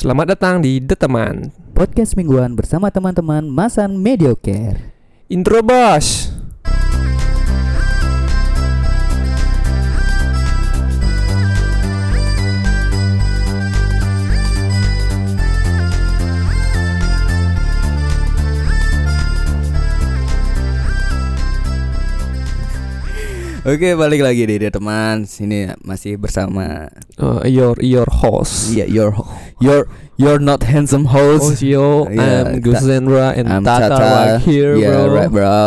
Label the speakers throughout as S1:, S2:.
S1: Selamat datang di The Teman.
S2: Podcast mingguan bersama teman-teman Masan Mediocare.
S1: Intro bos
S2: Oke balik lagi nih dia teman. Sini masih bersama
S1: uh, Your your host.
S2: Iya your your you're not handsome host.
S1: Host yo.
S2: Iya,
S1: I'm Gus Zendra and
S2: I'm
S1: Tata,
S2: Tata.
S1: right here
S2: Yeah,
S1: bro.
S2: right, bro.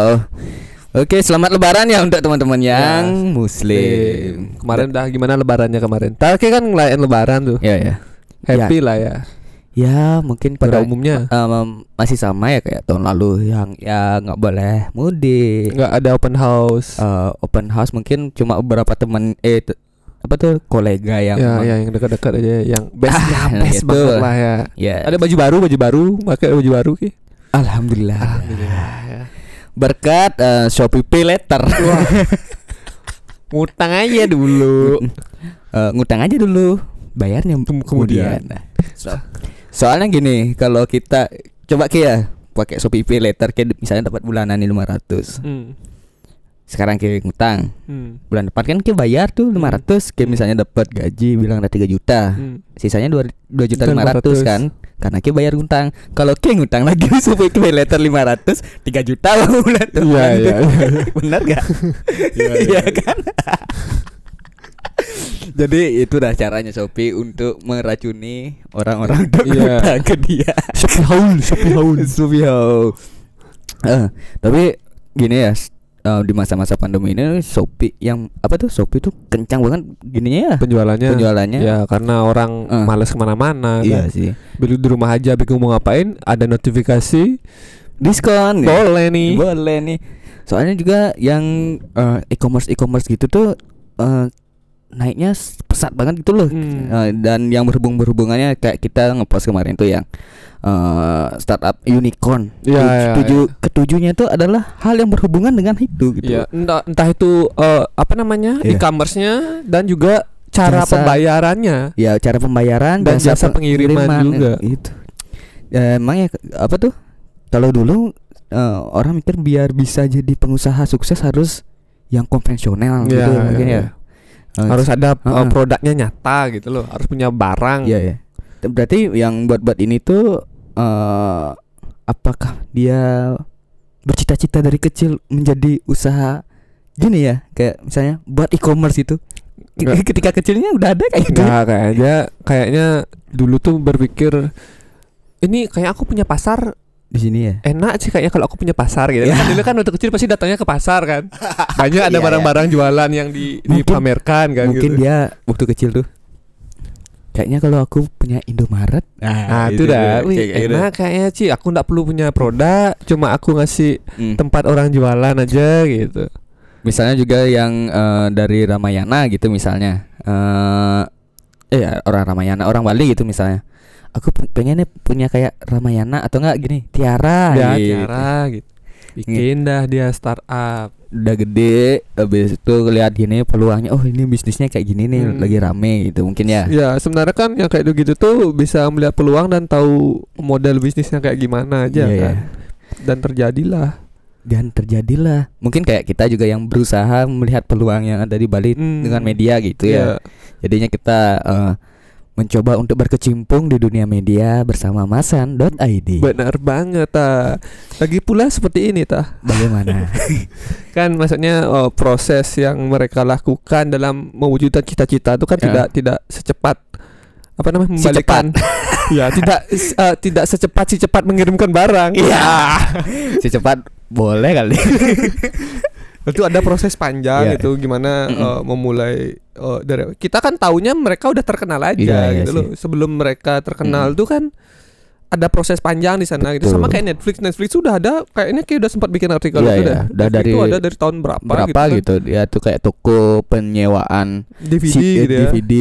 S2: Oke selamat lebaran ya untuk teman-teman yang
S1: Ya.
S2: muslim.
S1: Kemarin udah gimana lebarannya kemarin? Tadi kan ngelayan lebaran tuh.
S2: Ya ya
S1: Happy lah ya
S2: Ya mungkin
S1: Pada
S2: kurang-
S1: umumnya?
S2: um, masih sama ya kayak tahun lalu yang ya nggak boleh mudik.
S1: Nggak ada open house.
S2: Eh, open house mungkin cuma beberapa teman eh apa tuh kolega yang
S1: Ya ya yang dekat-dekat aja Yang best
S2: Ah,
S1: ya, best
S2: gitu.
S1: banget lah ya.
S2: Ya
S1: Ada baju baru baju baru Pakai baju baru ki?
S2: Alhamdulillah.
S1: Alhamdulillah ya.
S2: berkat eh, Shopee Pay Later.
S1: Ngutang aja dulu.
S2: Eh, ngutang aja dulu. Bayarnya
S1: Kem-
S2: kemudian,
S1: kemudian.
S2: So- soalnya gini kalau kita coba kayak ya, pakai Shopee Pay Later kayak misalnya dapat bulanan nih 500
S1: hmm.
S2: sekarang kayak ngutang.
S1: Hmm.
S2: bulan depan kan kayak bayar tuh 500 kayak misalnya dapat gaji bilang ada 3 juta.
S1: Hmm.
S2: sisanya 2, 2 juta 500
S1: 500.
S2: kan? Karena kayak bayar ngutang. Kalau kayak ngutang lagi Shopee Pay Later 500 3 juta bulan depan.
S1: Iya, iya, iya.
S2: benar gak
S1: Iya,
S2: iya. kan jadi itu dah caranya Shopee untuk meracuni orang-orang untuk
S1: Iya.
S2: ke dia
S1: Shopee haul, Shopee haul.
S2: Shopee Hao. Eh, tapi gini ya eh, di masa-masa pandemi ini Shopee yang apa tuh Shopee tuh kencang banget gininya ya
S1: Penjualannya.
S2: penjualannya
S1: Ya karena orang
S2: Eh.
S1: males ke mana-mana
S2: iya
S1: kan.
S2: sih
S1: Beli di rumah aja bingung mau ngapain Ada notifikasi
S2: diskon.
S1: Boleh nih
S2: boleh nih soalnya juga yang eh, e-commerce e-commerce gitu tuh eh, naiknya pesat banget gitu loh
S1: Hmm.
S2: Eh, dan yang berhubung berhubungannya kayak kita ngepost kemarin tuh yang eh, startup unicorn
S1: Iya,
S2: Tuj-
S1: iya,
S2: tujuh ketujuhnya itu adalah hal yang berhubungan dengan itu gitu
S1: Ya, entah, entah itu eh, apa namanya
S2: Iya.
S1: e-commerce-nya dan juga cara
S2: Jasa.
S1: pembayarannya.
S2: ya cara pembayaran
S1: Dan jasa pengiriman juga.
S2: eh, itu ya, emang ya apa tuh kalau dulu eh, orang mikir biar bisa jadi pengusaha sukses harus yang konvensional gitu
S1: Iya,
S2: mungkin
S1: iya,
S2: ya
S1: Harus ada
S2: Heeh.
S1: produknya nyata gitu loh. Harus punya barang.
S2: Iya ya. Berarti yang buat-buat ini tuh eh apakah dia bercita-cita dari kecil menjadi usaha gini ya kayak misalnya buat e-commerce itu
S1: Nggak.
S2: ketika kecilnya udah ada kayak gitu ya?
S1: Kayaknya kayaknya dulu tuh berpikir ini kayak aku punya pasar
S2: di sini ya
S1: enak sih kayaknya kalau aku punya pasar gitu.
S2: Ya.
S1: Kan dulu kan waktu kecil pasti datangnya ke pasar kan. Banyak ada
S2: Iya, iya.
S1: barang-barang jualan yang di,
S2: Mungkin-
S1: dipamerkan kan
S2: mungkin
S1: gitu.
S2: dia waktu kecil tuh kayaknya kalau aku punya Indomaret
S1: Nah, itu dah. Wih,
S2: kayak gitu.
S1: enak kayaknya Ci. Aku nggak perlu punya produk, cuma aku ngasih
S2: Hmm.
S1: tempat orang jualan aja gitu.
S2: misalnya juga yang eh, dari Ramayana gitu misalnya eh eh ya, orang Ramayana orang Bali gitu misalnya aku pe- pengen nih punya kayak Ramayana atau enggak gini Tiara
S1: ya,
S2: gitu.
S1: cara gitu. Bikin dah dia startup.
S2: udah gede habis itu lihat gini peluangnya oh ini bisnisnya kayak gini nih
S1: Hmm.
S2: lagi rame gitu mungkin ya
S1: Ya, sebenarnya kan yang kayak gitu tuh bisa melihat peluang dan tahu model bisnisnya kayak gimana aja
S2: Iya,
S1: kan.
S2: iya.
S1: Dan terjadilah.
S2: dan terjadilah mungkin kayak kita juga yang berusaha melihat peluang yang ada di Bali
S1: Hmm.
S2: dengan media gitu ya
S1: Iya.
S2: jadinya kita eh, mencoba untuk berkecimpung di dunia media bersama masan.id
S1: Benar banget ta. Lagi pula seperti ini ta.
S2: bagaimana
S1: Kan maksudnya oh, proses yang mereka lakukan dalam mewujudkan cita-cita itu kan
S2: Ya.
S1: tidak tidak secepat apa namanya
S2: Si
S1: membalikan ya tidak eh, tidak secepat si cepat mengirimkan barang
S2: Iya. secepat boleh kali
S1: itu ada proses panjang
S2: Iya.
S1: itu gimana
S2: Mm-mm.
S1: eh, memulai eh, dari kita kan taunya mereka udah terkenal aja
S2: Iya, iya
S1: gitu
S2: sih.
S1: loh sebelum mereka terkenal tuh kan ada proses panjang di sana gitu sama kayak Netflix Netflix sudah ada kayaknya kayak udah sempat bikin artikel
S2: Iya,
S1: itu
S2: iya.
S1: dah
S2: Udah dari
S1: itu ada dari tahun berapa,
S2: berapa
S1: gitu,
S2: gitu, ya tuh kayak toko penyewaan
S1: kan. DVD
S2: si- eh,
S1: gitu ya
S2: DVD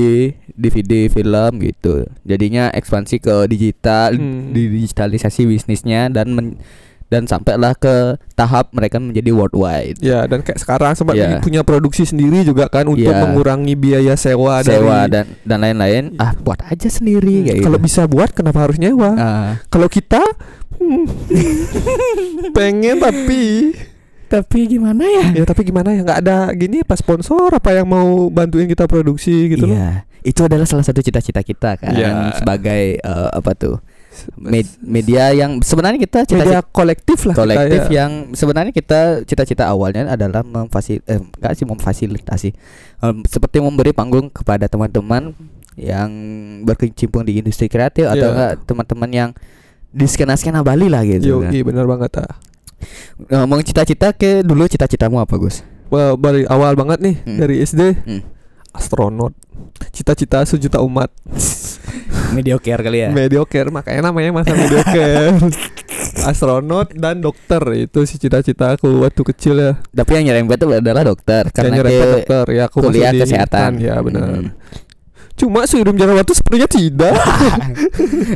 S2: DVD film gitu jadinya ekspansi ke digital
S1: Hmm.
S2: di digitalisasi bisnisnya dan men- dan sampailah ke tahap mereka menjadi worldwide.
S1: Ya dan kayak sekarang sempat
S2: Iya.
S1: punya produksi sendiri juga kan untuk
S2: Iya.
S1: mengurangi biaya sewa,
S2: Sewa
S1: dari
S2: dan dan lain-lain. Ah, buat aja sendiri kayak
S1: kalau
S2: gitu.
S1: bisa buat kenapa harus nyewa?
S2: Ah,
S1: Kalau kita hmm, pengen tapi
S2: tapi gimana ya?
S1: ya tapi gimana ya nggak ada gini apa sponsor apa yang mau bantuin kita produksi gitu loh.
S2: Iya, itu adalah salah satu cita-cita kita kan
S1: Iya.
S2: sebagai eh, apa tuh? Med- media yang sebenarnya kita
S1: media
S2: cita-cita
S1: kolektif lah kita
S2: kolektif
S1: ya.
S2: yang sebenarnya kita cita-cita awalnya adalah memfasil eh, enggak sih memfasilitasi Em, seperti memberi panggung kepada teman-teman yang berkecimpung di industri kreatif atau
S1: Iya.
S2: enggak teman-teman yang di skena-skena Bali lah gitu
S1: Yo,
S2: kan.
S1: iya benar banget ah.
S2: Ngomong cita-cita ke dulu cita-citamu apa Gus?
S1: Wah, dari awal banget nih
S2: Hmm.
S1: dari SD
S2: Hmm.
S1: astronot cita-cita sejuta umat
S2: Mediocre kali ya.
S1: mediocre makanya namanya masa mediocre astronot dan dokter itu sih cita-cita aku waktu kecil ya
S2: Tapi yang nyerempet itu adalah dokter karena
S1: repot
S2: dia
S1: dokter ya aku
S2: kuliah kesehatan.
S1: ya benar
S2: Hmm.
S1: cuma seiring jalan waktu sepertinya tidak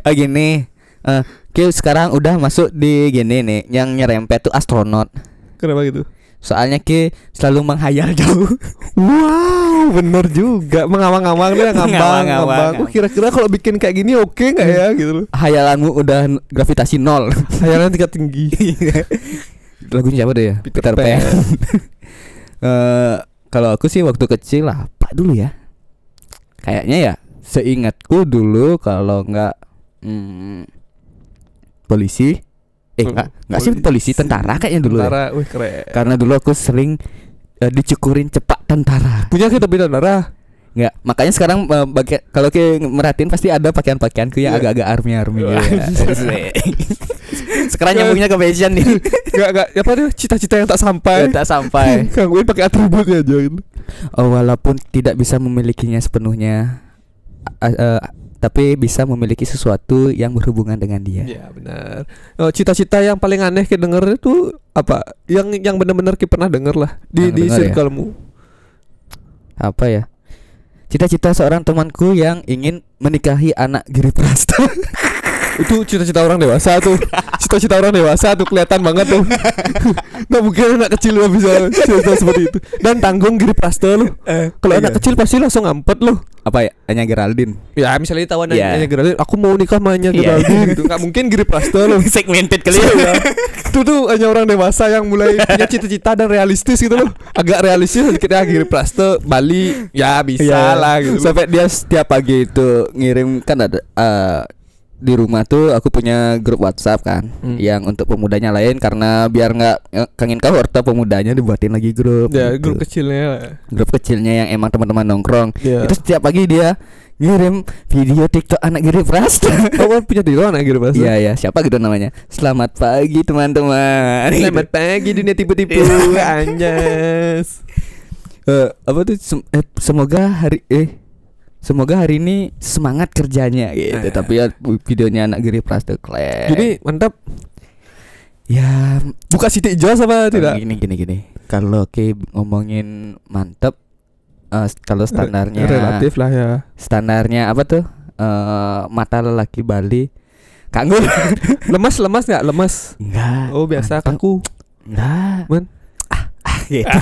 S2: oh gini. Eh, Oke sekarang udah masuk di gini nih yang nyerempet tuh astronot.
S1: kenapa gitu
S2: Soalnya Ki selalu menghayal jauh.
S1: wow bener juga mengawang-awang dia ngambang
S2: Ngawang-ngawang.
S1: ngambang oh, kira-kira kalau bikin kayak gini oke nggak ya gitu loh
S2: Hayalanmu udah gravitasi nol.
S1: hayalan tingkat tinggi
S2: Lagunya siapa tuh ya?
S1: Peter
S2: Peter Pan. Eh, kalau aku sih waktu kecil apa dulu ya? Kayaknya ya seingatku dulu kalau nggak hmm, polisi eh enggak enggak sih polisi tentara kayaknya dulu ya.
S1: tentara wih keren
S2: Karena dulu aku sering eh, dicukurin cepak tentara.
S1: punya kita beda darah
S2: Enggak, makanya sekarang eh, bagi- kalau ke merhatiin pasti ada pakaian-pakaianku yang
S1: Iya.
S2: agak-agak army-army gitu. Ya. sekarang nyambungnya ke fashion nih.
S1: nggak nggak apa tuh cita-cita yang tak sampai
S2: tak sampai.
S1: gangguin pakai atributnya aja gitu
S2: Oh, walaupun tidak bisa memilikinya sepenuhnya a- eh, tapi bisa memiliki sesuatu yang berhubungan dengan dia.
S1: Iya benar. Oh, cita-cita yang paling aneh kita denger itu apa? Yang yang benar-benar kita pernah denger lah di
S2: Yang
S1: di
S2: ya?
S1: circlemu.
S2: Apa ya? Cita-cita seorang temanku yang ingin menikahi anak Giri Prasta.
S1: Itu cita-cita orang dewasa tuh. Cita-cita orang dewasa tuh kelihatan banget tuh. Nggak mungkin anak kecil lo bisa cita seperti itu. Dan tanggung Giri Prasto lo. Kalau anak
S2: iya.
S1: kecil pasti langsung ngampet lo.
S2: Apa ya? Hanya Geraldine.
S1: Ya misalnya tahu
S2: Iya.
S1: Anya Geraldine, aku mau nikah sama Anya
S2: Iya.
S1: Geraldine gitu. Nggak mungkin Giri Prasto lo.
S2: Segmented kali
S1: Iya. Itu tuh hanya orang dewasa yang mulai punya cita-cita dan realistis gitu loh. Agak realistis sedikit ya Giri Prasto Bali ya bisa lah gitu.
S2: Sampai dia setiap pagi itu ngirim kan ada eh, di rumah tuh aku punya grup WhatsApp kan
S1: Hmm.
S2: yang untuk pemudanya lain karena biar nggak eh, kangen kau harta pemudanya dibuatin lagi grup.
S1: ya
S2: gitu.
S1: grup kecilnya lah.
S2: grup kecilnya yang emang teman-teman nongkrong.
S1: Iya.
S2: Itu setiap pagi dia ngirim video TikTok anak Giri Prasta.
S1: Oh, punya tiga anak Giri Prasto.
S2: Iya ya, siapa gitu namanya? Selamat pagi teman-teman.
S1: Selamat pagi dunia tipu-tipu Anjas
S2: Eh, apa tuh sem- eh, semoga hari eh semoga hari ini semangat kerjanya gitu.
S1: Eh.
S2: Tapi ya videonya anak Giri Prasta keren.
S1: Jadi mantap
S2: ya
S1: Buka sidik jos apa tidak?
S2: Gini gini gini. Kalau ke ngomongin mantep eh, kalau standarnya
S1: Relatif lah ya
S2: standarnya apa tuh? eh mata lelaki Bali. Kanggu.
S1: Lemas-lemas gak? Lemas
S2: Enggak.
S1: Oh biasa
S2: mantep.
S1: kaku
S2: Enggak.
S1: Men.
S2: Ah, ah gitu.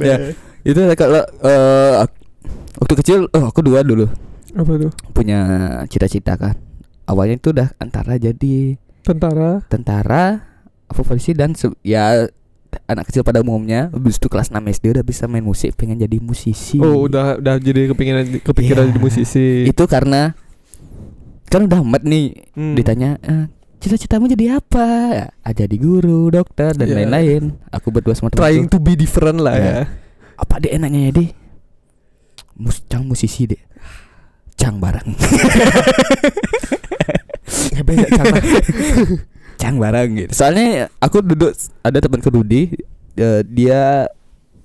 S2: Ya. Itu kalau eh, ak- waktu kecil oh aku dua dulu.
S1: Apa tuh?
S2: punya cita-cita kan. Awalnya itu udah antara jadi
S1: Tentara?
S2: tentara apa polisi dan se- ya anak kecil pada umumnya habis itu kelas 6 SD udah bisa main musik pengen jadi musisi.
S1: Oh udah udah jadi kepikiran kepikiran jadi musisi.
S2: Itu karena kan udah amat nih
S1: Hmm.
S2: ditanya "Eh, cita-citamu jadi apa? Ya, jadi guru dokter dan
S1: Iya.
S2: lain-lain. Aku berdua sama
S1: Trying
S2: temanku
S1: to be different lah
S2: Iya.
S1: ya
S2: apa deh enaknya ya deh Mus cang musisi deh cang bareng.
S1: Ya beda cara
S2: cang bareng gitu. Soalnya aku duduk ada temanku Rudi eh, dia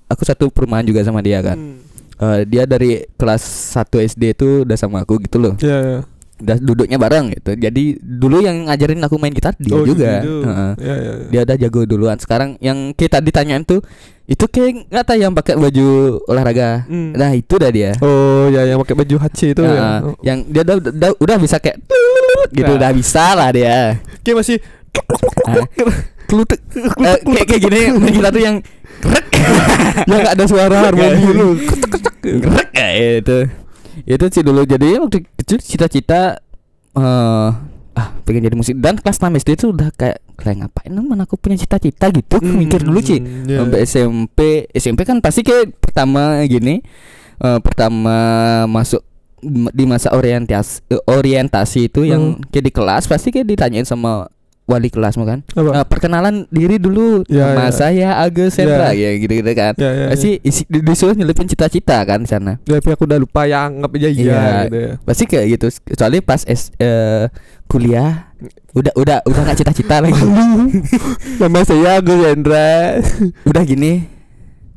S2: aku satu perumahan juga sama dia kan.
S1: Hmm.
S2: Eh, dia dari kelas 1 SD itu udah sama aku gitu loh.
S1: Ya ya
S2: udah duduknya bareng gitu jadi dulu yang ngajarin aku main gitar dia
S1: Oh,
S2: juga
S1: gitu.
S2: Heeh.
S1: Ya ya ya.
S2: dia udah jago duluan sekarang yang kita ditanyain tuh itu kayak nggak tahu yang pakai baju olahraga
S1: Hmm.
S2: nah itu dah dia
S1: Oh ya yang pakai baju HC itu
S2: Heeh.
S1: ya. Oh.
S2: yang dia udah, udah, udah bisa kayak gitu
S1: Nah.
S2: udah bisa lah dia
S1: kayak masih
S2: Kelutuk Eh, Kayak kayak gini Kita tuh yang
S1: yang nggak ada suara harmoni lu
S2: Grek ya itu itu sih dulu jadi waktu kecil cita-cita eh ah pengen jadi musik dan kelas 6 SD itu udah kayak kayak ngapain mana aku punya cita-cita gitu aku mikir dulu sih
S1: Hmm, iya.
S2: sampai SMP SMP kan pasti kayak pertama gini eh, pertama masuk di masa orientasi orientasi itu yang
S1: Hmm.
S2: kayak di kelas pasti kayak ditanyain sama wali kelasmu kan
S1: Apa?
S2: Eh, perkenalan diri dulu
S1: Ya,
S2: nama
S1: ya.
S2: saya Agus Hendra ya gitu-gitu kan
S1: Ya, ya, ya.
S2: isi, disuruh nyelipin cita-cita kan di sana
S1: Ya, tapi aku udah lupa ya anggap aja iya,
S2: Iya.
S1: gitu ya.
S2: pasti kayak gitu kecuali pas S, eh, kuliah udah udah udah nggak cita-cita lagi
S1: Nama saya Agus Hendra.
S2: udah gini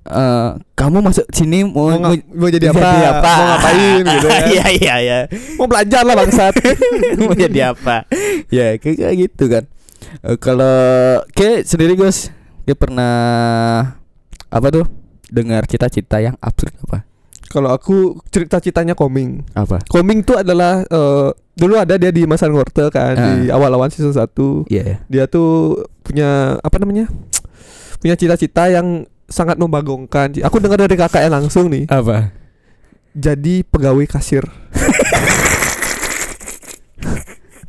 S2: eh kamu masuk sini mau
S1: Mau,
S2: mau,
S1: mau jadi apa?
S2: apa?
S1: Mau ngapain gitu ya.
S2: iya iya iya
S1: Mau belajar lah bangsat.
S2: mau jadi apa ya kayak gitu kan Eh, kalau kayak sendiri Gus kayak pernah apa tuh dengar cita-cita yang absurd apa
S1: Kalau aku cerita-citanya koming.
S2: apa
S1: Koming tuh adalah eh, dulu ada dia di Masan Ngorte kan di awal-awal season 1.
S2: iya iya.
S1: Dia tuh punya apa namanya? Punya cita-cita yang sangat membagongkan. Aku dengar dari kakaknya langsung nih.
S2: apa
S1: Jadi pegawai kasir.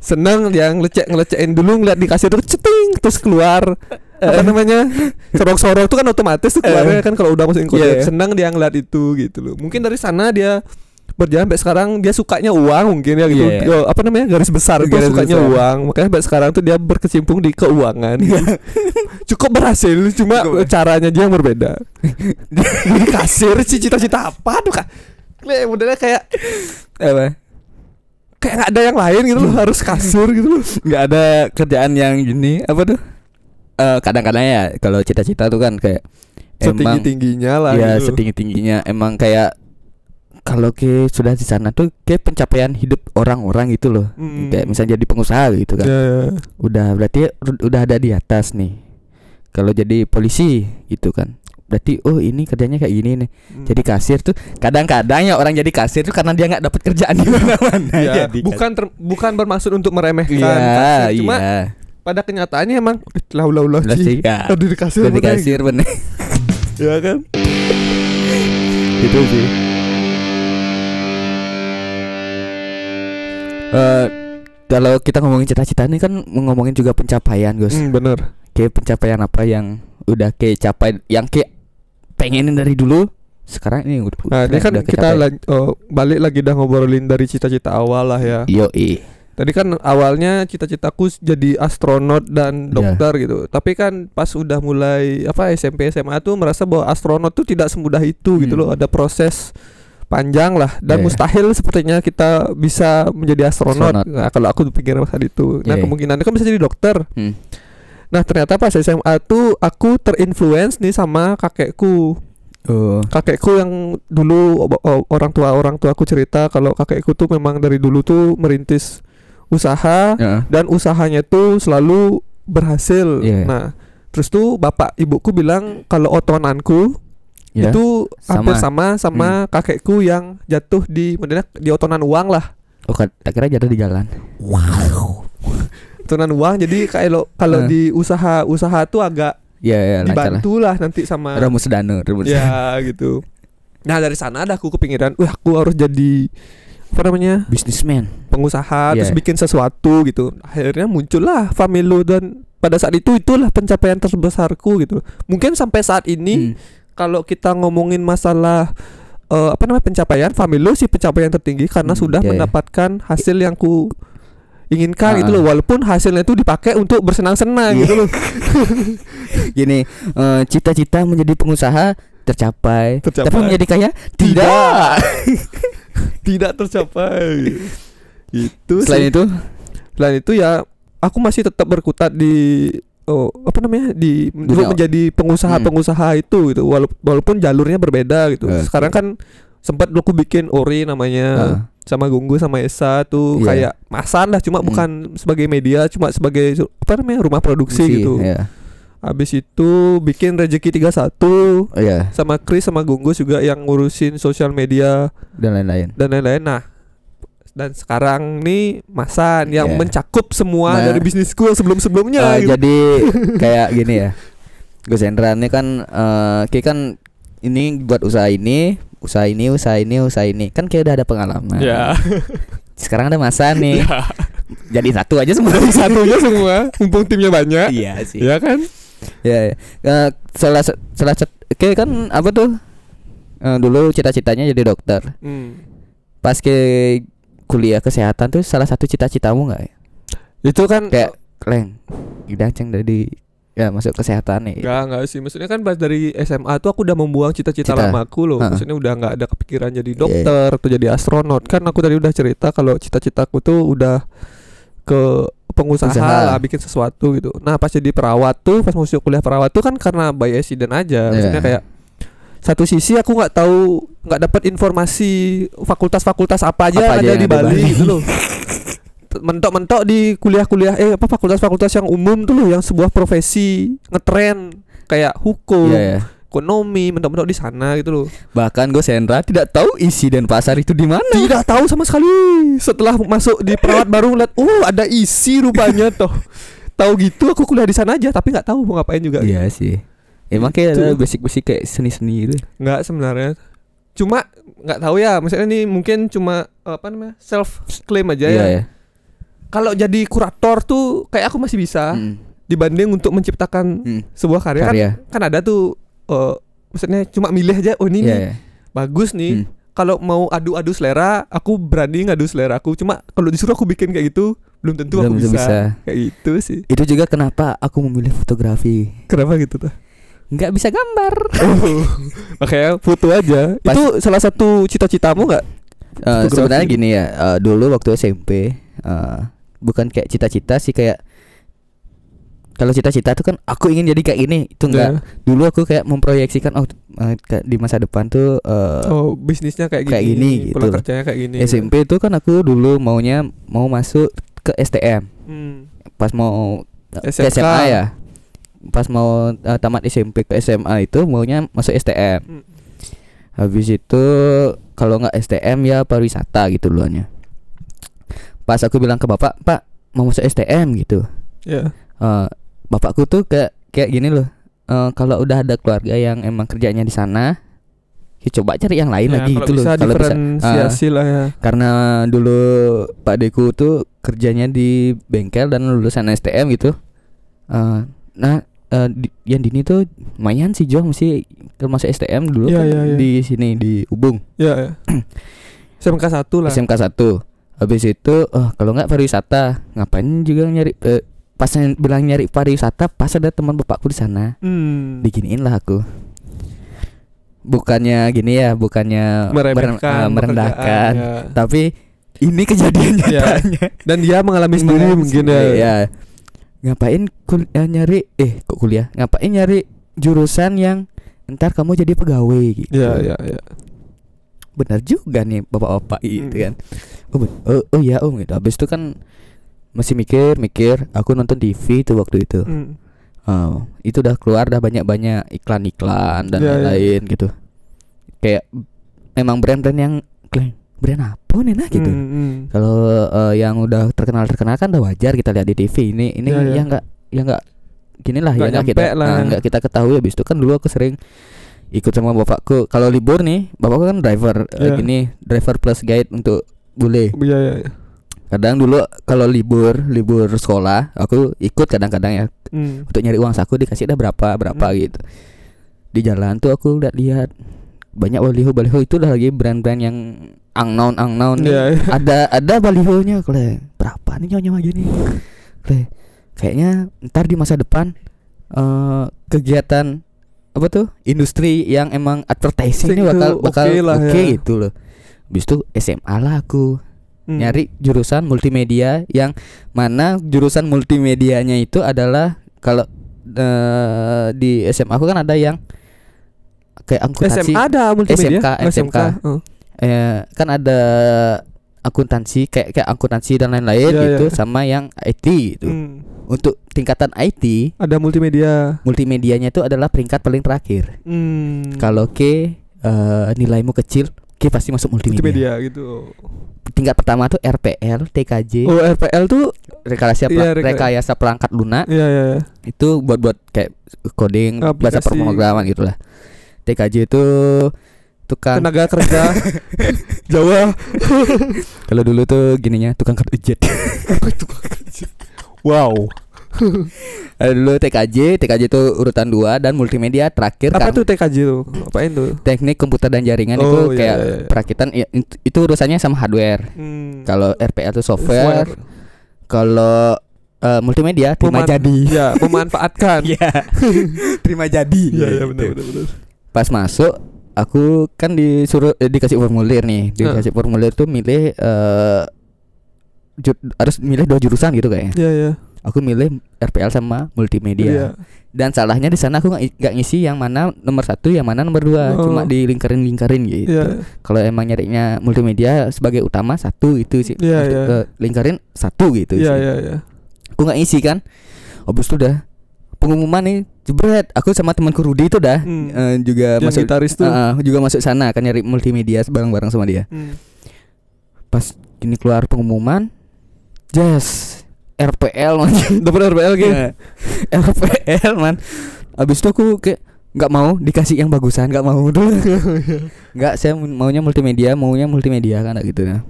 S1: Senang dia ngelecek ngelecekin dulu ngeliat di kasir tuh ceting terus keluar. Apa namanya? Sorok-sorok itu kan otomatis tuh keluarnya kan kalau udah masukin kode
S2: iya.
S1: senang dia ngeliat itu gitu loh. Mungkin dari sana dia berjalan sampai sekarang dia sukanya uang mungkin ya gitu. Yo, apa namanya? Garis besar itu
S2: Garis
S1: sukanya
S2: besar.
S1: uang. Makanya sampai sekarang tuh dia berkecimpung di keuangan. Gitu. cukup berhasil cuma
S2: Cukup.
S1: caranya dia yang berbeda. Jadi kasir sih cita-cita apa? Tuh kak. Kayak modelnya kayak
S2: apa
S1: kayak nggak ada yang lain gitu loh harus kasir gitu loh.
S2: Nggak ada kerjaan yang gini apa tuh? Eh kadang-kadang ya kalau cita-cita tuh kan kayak
S1: setinggi
S2: emang
S1: tingginya lah
S2: ya
S1: gitu.
S2: setinggi tingginya emang kayak kalau ke sudah di sana tuh kayak pencapaian hidup orang-orang gitu loh.
S1: Mm.
S2: kayak misalnya jadi pengusaha gitu kan.
S1: Ya, ya.
S2: udah berarti udah ada di atas nih. Kalau jadi polisi gitu kan berarti oh ini kerjanya kayak gini nih.
S1: Hmm.
S2: jadi kasir tuh kadang-kadang ya orang jadi kasir tuh karena dia nggak dapat kerjaan di mana-mana.
S1: Ya,
S2: jadi
S1: bukan ter- bukan bermaksud untuk meremehkan
S2: iya
S1: kasir, cuma
S2: iya.
S1: pada kenyataannya emang eh, lah lah lah
S2: Lah sih, ya.
S1: Aduh di kasir
S2: jadi kasir bener.
S1: Ya kan?
S2: Itu sih. Eh, kalau kita ngomongin cita-cita ini kan ngomongin juga pencapaian Gus.
S1: Hmm, bener.
S2: Kayak pencapaian apa yang udah kayak capai yang kayak pengenin dari dulu sekarang ini udah
S1: nah ini kan
S2: udah
S1: kita
S2: kecapai.
S1: lan- oh, balik lagi dah ngobrolin dari cita-cita awal lah ya
S2: yo
S1: Tadi kan awalnya cita-citaku jadi astronot dan
S2: Iya.
S1: dokter gitu. Tapi kan pas udah mulai apa SMP SMA tuh merasa bahwa astronot tuh tidak semudah itu gitu
S2: Hmm.
S1: loh. Ada proses panjang lah dan
S2: Iya.
S1: mustahil sepertinya kita bisa menjadi astronot.
S2: Astronot.
S1: Nah, kalau aku pikir saat itu. Nah,
S2: Iya.
S1: kemungkinannya kan bisa jadi dokter.
S2: Hmm.
S1: Nah, ternyata pas SMA tuh aku terinfluence nih sama kakekku.
S2: oh
S1: Kakekku yang dulu orang tua orang tua aku cerita kalau kakekku tuh memang dari dulu tuh merintis usaha
S2: ya.
S1: dan usahanya tuh selalu berhasil.
S2: Iya.
S1: Nah, terus tuh bapak ibuku bilang kalau otonanku
S2: Ya.
S1: itu hampir
S2: Sama.
S1: sama sama kakekku yang jatuh di modelnya di otonan uang lah.
S2: oh tak kira jatuh di jalan
S1: Otonan uang jadi kalau kalau
S2: Eh.
S1: di usaha-usaha tuh agak
S2: ya ya lah
S1: dibantu lah nanti sama
S2: rumus danu rumus
S1: ya gitu. Nah, dari sana ada aku kepikiran, wah aku harus jadi apa namanya?
S2: bisnismen
S1: pengusaha
S2: Iya.
S1: terus bikin sesuatu gitu akhirnya muncullah Familo dan pada saat itu itulah pencapaian terbesarku gitu mungkin sampai saat ini
S2: Hmm.
S1: kalau kita ngomongin masalah eh, apa namanya pencapaian Familo sih pencapaian tertinggi karena
S2: Hmm,
S1: sudah
S2: iya, iya.
S1: mendapatkan hasil yang ku inginkan
S2: Ah,
S1: gitu loh walaupun hasilnya itu dipakai untuk bersenang-senang gitu loh
S2: gini eh, cita-cita menjadi pengusaha tercapai,
S1: Tercapai.
S2: tapi menjadi kaya
S1: Tidak.
S2: tidak
S1: tercapai itu
S2: selain
S1: sih.
S2: itu
S1: Selain itu ya aku masih tetap berkutat di oh apa namanya di
S2: Dunia-
S1: menjadi pengusaha-pengusaha itu gitu wala- walaupun jalurnya berbeda gitu.
S2: Oke.
S1: Sekarang kan sempat dulu aku bikin ori namanya
S2: Ah.
S1: Sama Gunggu sama Esa tuh
S2: Iya.
S1: kayak masan lah cuma
S2: Hmm.
S1: bukan sebagai media cuma sebagai apa namanya rumah produksi
S2: Produksi,
S1: gitu.
S2: ya.
S1: Habis itu bikin Rezeki 31
S2: oh ya
S1: sama Chris sama Gunggu juga yang ngurusin sosial media
S2: dan lain-lain
S1: dan lain-lain. Nah, dan sekarang nih Masan yang
S2: Iya.
S1: mencakup semua
S2: Nah.
S1: dari bisnisku yang sebelum-sebelumnya
S2: Eh,
S1: gitu.
S2: jadi kayak gini ya Gus Hendra ini kan eh kayak kan ini buat usaha ini usaha ini usaha ini usaha ini kan kayak udah ada pengalaman
S1: Ya.
S2: sekarang ada masa nih
S1: Ya.
S2: jadi satu aja semua
S1: satunya semua, mumpung timnya banyak.
S2: iya sih
S1: Ya kan?
S2: ya, ya. Eh, salah sa- salah kayak kan apa tuh Eh, dulu cita-citanya jadi dokter
S1: Hmm.
S2: pas ke kuliah kesehatan tuh salah satu cita-citamu nggak ya?
S1: Itu kan
S2: kayak leng ceng dari ya masuk kesehatan nih
S1: Enggak, enggak sih. Maksudnya kan pas dari SMA tuh aku udah membuang cita-cita
S2: Cita.
S1: lamaku loh.
S2: Ha.
S1: Maksudnya udah nggak ada kepikiran jadi
S2: Iya.
S1: dokter atau jadi astronot. Kan aku tadi udah cerita kalau cita-citaku tuh udah ke pengusaha
S2: Usaha.
S1: lah bikin sesuatu gitu. Nah, pas jadi perawat tuh pas masuk kuliah perawat tuh kan karena by accident aja. Maksudnya
S2: Iya.
S1: kayak satu sisi aku nggak tahu nggak dapat informasi fakultas-fakultas apa aja
S2: Apa
S1: yang
S2: aja
S1: ada
S2: yang
S1: di
S2: ada di
S1: Bali
S2: Bali.
S1: gitu loh. Mentok-mentok di kuliah-kuliah eh apa fakultas-fakultas yang umum tuh loh yang sebuah profesi ngetren kayak hukum,
S2: Iya, ya.
S1: ekonomi, mentok-mentok di sana gitu loh.
S2: bahkan gue Sendra tidak tahu isi dan pasar itu di mana
S1: Tidak tahu sama sekali. Setelah masuk di perawat baru ngeliat, oh ada isi rupanya toh. Tahu gitu aku kuliah di sana aja tapi nggak tahu mau ngapain juga.
S2: iya sih emang kayak ada
S1: Itu.
S2: basic-basic kayak seni-seni gitu
S1: Nggak sebenarnya. Cuma nggak tahu ya, misalnya ini mungkin cuma apa namanya self claim aja ya.
S2: iya ya
S1: Kalau jadi kurator tuh kayak aku masih bisa
S2: Hmm,
S1: dibanding untuk menciptakan
S2: hmm.
S1: sebuah karya, kan-
S2: karya
S1: Kan, ada tuh eh, maksudnya cuma milih aja oh ini
S2: iya
S1: nih
S2: ya.
S1: bagus nih.
S2: Hmm.
S1: Kalau mau adu-adu selera, aku berani ngadu selera aku. Cuma kalau disuruh aku bikin kayak gitu, belum tentu
S2: Belum
S1: aku bisa.
S2: bisa.
S1: Kayak gitu sih.
S2: itu juga kenapa aku memilih fotografi
S1: Kenapa gitu tuh?
S2: nggak bisa gambar
S1: Oh, makanya foto aja.
S2: Pas-
S1: Itu salah satu cita-citamu nggak? Fotografi.
S2: sebenarnya gini ya eh, dulu waktu SMP eh, bukan kayak cita-cita sih kayak kalau cita-cita tuh kan aku ingin jadi kayak gini itu enggak
S1: Ya.
S2: dulu aku kayak memproyeksikan oh eh, di masa depan tuh eh,
S1: Oh, bisnisnya kayak gini.
S2: Kayak gini, gitu.
S1: kerjanya kayak gini.
S2: SMP itu kan aku dulu maunya mau masuk ke STM
S1: Hmm.
S2: pas mau ke
S1: SMK.
S2: SMA ya pas mau eh, tamat SMP ke SMA itu maunya masuk STM
S1: Hmm.
S2: habis itu kalau nggak STM ya pariwisata gitu duluannya pas aku bilang ke bapak pak mau masuk STM gitu
S1: Ya.
S2: Eh, bapakku tuh kayak kayak gini loh Eh, kalau udah ada keluarga yang emang kerjanya di sana ya coba cari yang lain
S1: Ya,
S2: lagi gitu loh kalau bisa
S1: diferensiasi lah ya.
S2: karena dulu Pak Deku tuh kerjanya di bengkel dan lulusan STM gitu. Eh, nah, eh, di- yang dini tuh lumayan sih Jo mesti termasuk STM dulu
S1: Iya,
S2: kan
S1: iya, iya.
S2: di sini di Ubung
S1: Ya, ya. SMK 1 lah.
S2: SMK 1 Habis itu oh, kalau nggak pariwisata ngapain juga nyari eh, pas bilang nyari pariwisata pas ada teman bapakku di sana
S1: Hmm.
S2: diginiin lah aku bukannya gini ya bukannya eh, merendahkan
S1: ya.
S2: tapi ini kejadian
S1: Iya.
S2: nyatanya
S1: Dan dia mengalami sendiri mungkin ya.
S2: ya. Ngapain kul eh, nyari eh kok kuliah? Ngapain nyari jurusan yang ntar kamu jadi pegawai gitu.
S1: Ya, ya, ya.
S2: Benar juga nih bapak-bapak gitu
S1: Hmm.
S2: kan. Oh, oh, oh ya om gitu. Habis itu kan masih mikir mikir aku nonton TV tuh waktu itu.
S1: Hmm.
S2: Oh, itu udah keluar dah banyak-banyak iklan-iklan dan
S1: Ya, ya.
S2: lain-lain gitu. Kayak emang brand-brand yang brand apa nih nah gitu.
S1: Hmm, hmm.
S2: Kalau eh, yang udah terkenal terkenal kan udah wajar kita lihat di TV. Ini ini
S1: Ya, ya.
S2: yang enggak yang enggak gini lah ya nggak
S1: nyampe
S2: kita
S1: lah.
S2: nah, nggak kita ketahui habis itu kan dulu aku sering ikut sama bapakku. Kalau libur nih, bapakku kan driver eh,
S1: Ya.
S2: gini, driver plus guide untuk bule.
S1: Ya, ya, ya.
S2: Kadang dulu kalau libur, libur sekolah, aku ikut kadang-kadang ya
S1: Hmm.
S2: untuk nyari uang saku dikasih dah berapa berapa
S1: Hmm.
S2: gitu. Di jalan tuh aku lihat lihat banyak baliho baliho itu udah lagi brand-brand yang unknown unknown nih
S1: Ya, ya.
S2: ada ada balihonya kle berapa nih nyonya gini kle kayaknya ntar di masa depan eh kegiatan apa tuh industri yang emang advertising ini
S1: Sing
S2: bakal bakal
S1: oke
S2: oke
S1: lah ya.
S2: gitu loh Habis itu SMA lah aku
S1: Hmm.
S2: nyari jurusan multimedia yang mana jurusan multimedianya itu adalah kalau eh, di SMA aku kan ada yang kayak akuntansi
S1: SMA ada multimedia.
S2: SMK,
S1: Oh,
S2: SMK.
S1: Oh.
S2: eh, kan ada akuntansi kayak kayak akuntansi dan lain-lain
S1: Iya,
S2: gitu
S1: iya.
S2: sama yang IT gitu.
S1: Hmm.
S2: Untuk tingkatan IT,
S1: Ada multimedia.
S2: multimedianya itu adalah peringkat paling terakhir.
S1: Hmm.
S2: Kalau ke eh, nilaimu kecil, oke pasti masuk multimedia.
S1: multimedia gitu
S2: Tingkat pertama tuh RPL, TKJ,
S1: oh RPL tuh
S2: rekayasa
S1: Iya, reka-
S2: rekayasa perangkat lunak
S1: iya iya iya.
S2: itu buat buat kayak coding, bahasa
S1: Aplikasi.
S2: pemrograman gitulah. TKJ itu tukang
S1: tenaga kerja Jawa
S2: kalau dulu tuh gininya tukang kerja.
S1: wow
S2: Ada dulu TKJ, TKJ itu urutan dua dan multimedia terakhir
S1: apa
S2: kan
S1: tuh TKJ tuh apain tuh
S2: teknik komputer dan jaringan
S1: Oh,
S2: itu
S1: iya,
S2: kayak
S1: iya, iya.
S2: perakitan ya, itu, itu urusannya sama hardware.
S1: Hmm.
S2: Kalau RPL itu software, kalau eh, multimedia terima
S1: Peman-
S2: jadi.
S1: ya memanfaatkan
S2: Iya. terima jadi.
S1: iya
S2: gitu.
S1: benar benar benar
S2: Pas masuk aku kan disuruh eh, dikasih formulir nih, dikasih formulir tuh milih eh ju- harus milih dua jurusan gitu kayaknya.
S1: iya iya
S2: Aku milih RPL sama multimedia.
S1: Iya.
S2: Dan salahnya di sana aku nggak ngisi yang mana nomor satu, yang mana nomor dua,
S1: Oh.
S2: cuma dilingkarin-lingkarin gitu.
S1: Iya.
S2: Kalau emang nyarinya multimedia sebagai utama satu itu sih.
S1: Iya,
S2: Maksud-
S1: iya.
S2: eh, lingkarin satu gitu
S1: Iya
S2: sih.
S1: iya iya.
S2: Aku nggak isi kan. Habis itu udah pengumuman nih jebret. Aku sama temanku Rudi itu dah
S1: Hmm.
S2: eh, juga masuk
S1: gitaris tuh.
S2: eh, juga masuk sana kan nyari multimedia bareng-bareng sama dia.
S1: Hmm.
S2: Pas ini keluar pengumuman, Jazz RPL man.
S1: Dapat RPL gitu.
S2: Iya. RPL man. Abis itu aku kayak nggak mau dikasih yang bagusan, nggak mau dulu. nggak, saya maunya multimedia, maunya multimedia kan gitu ya.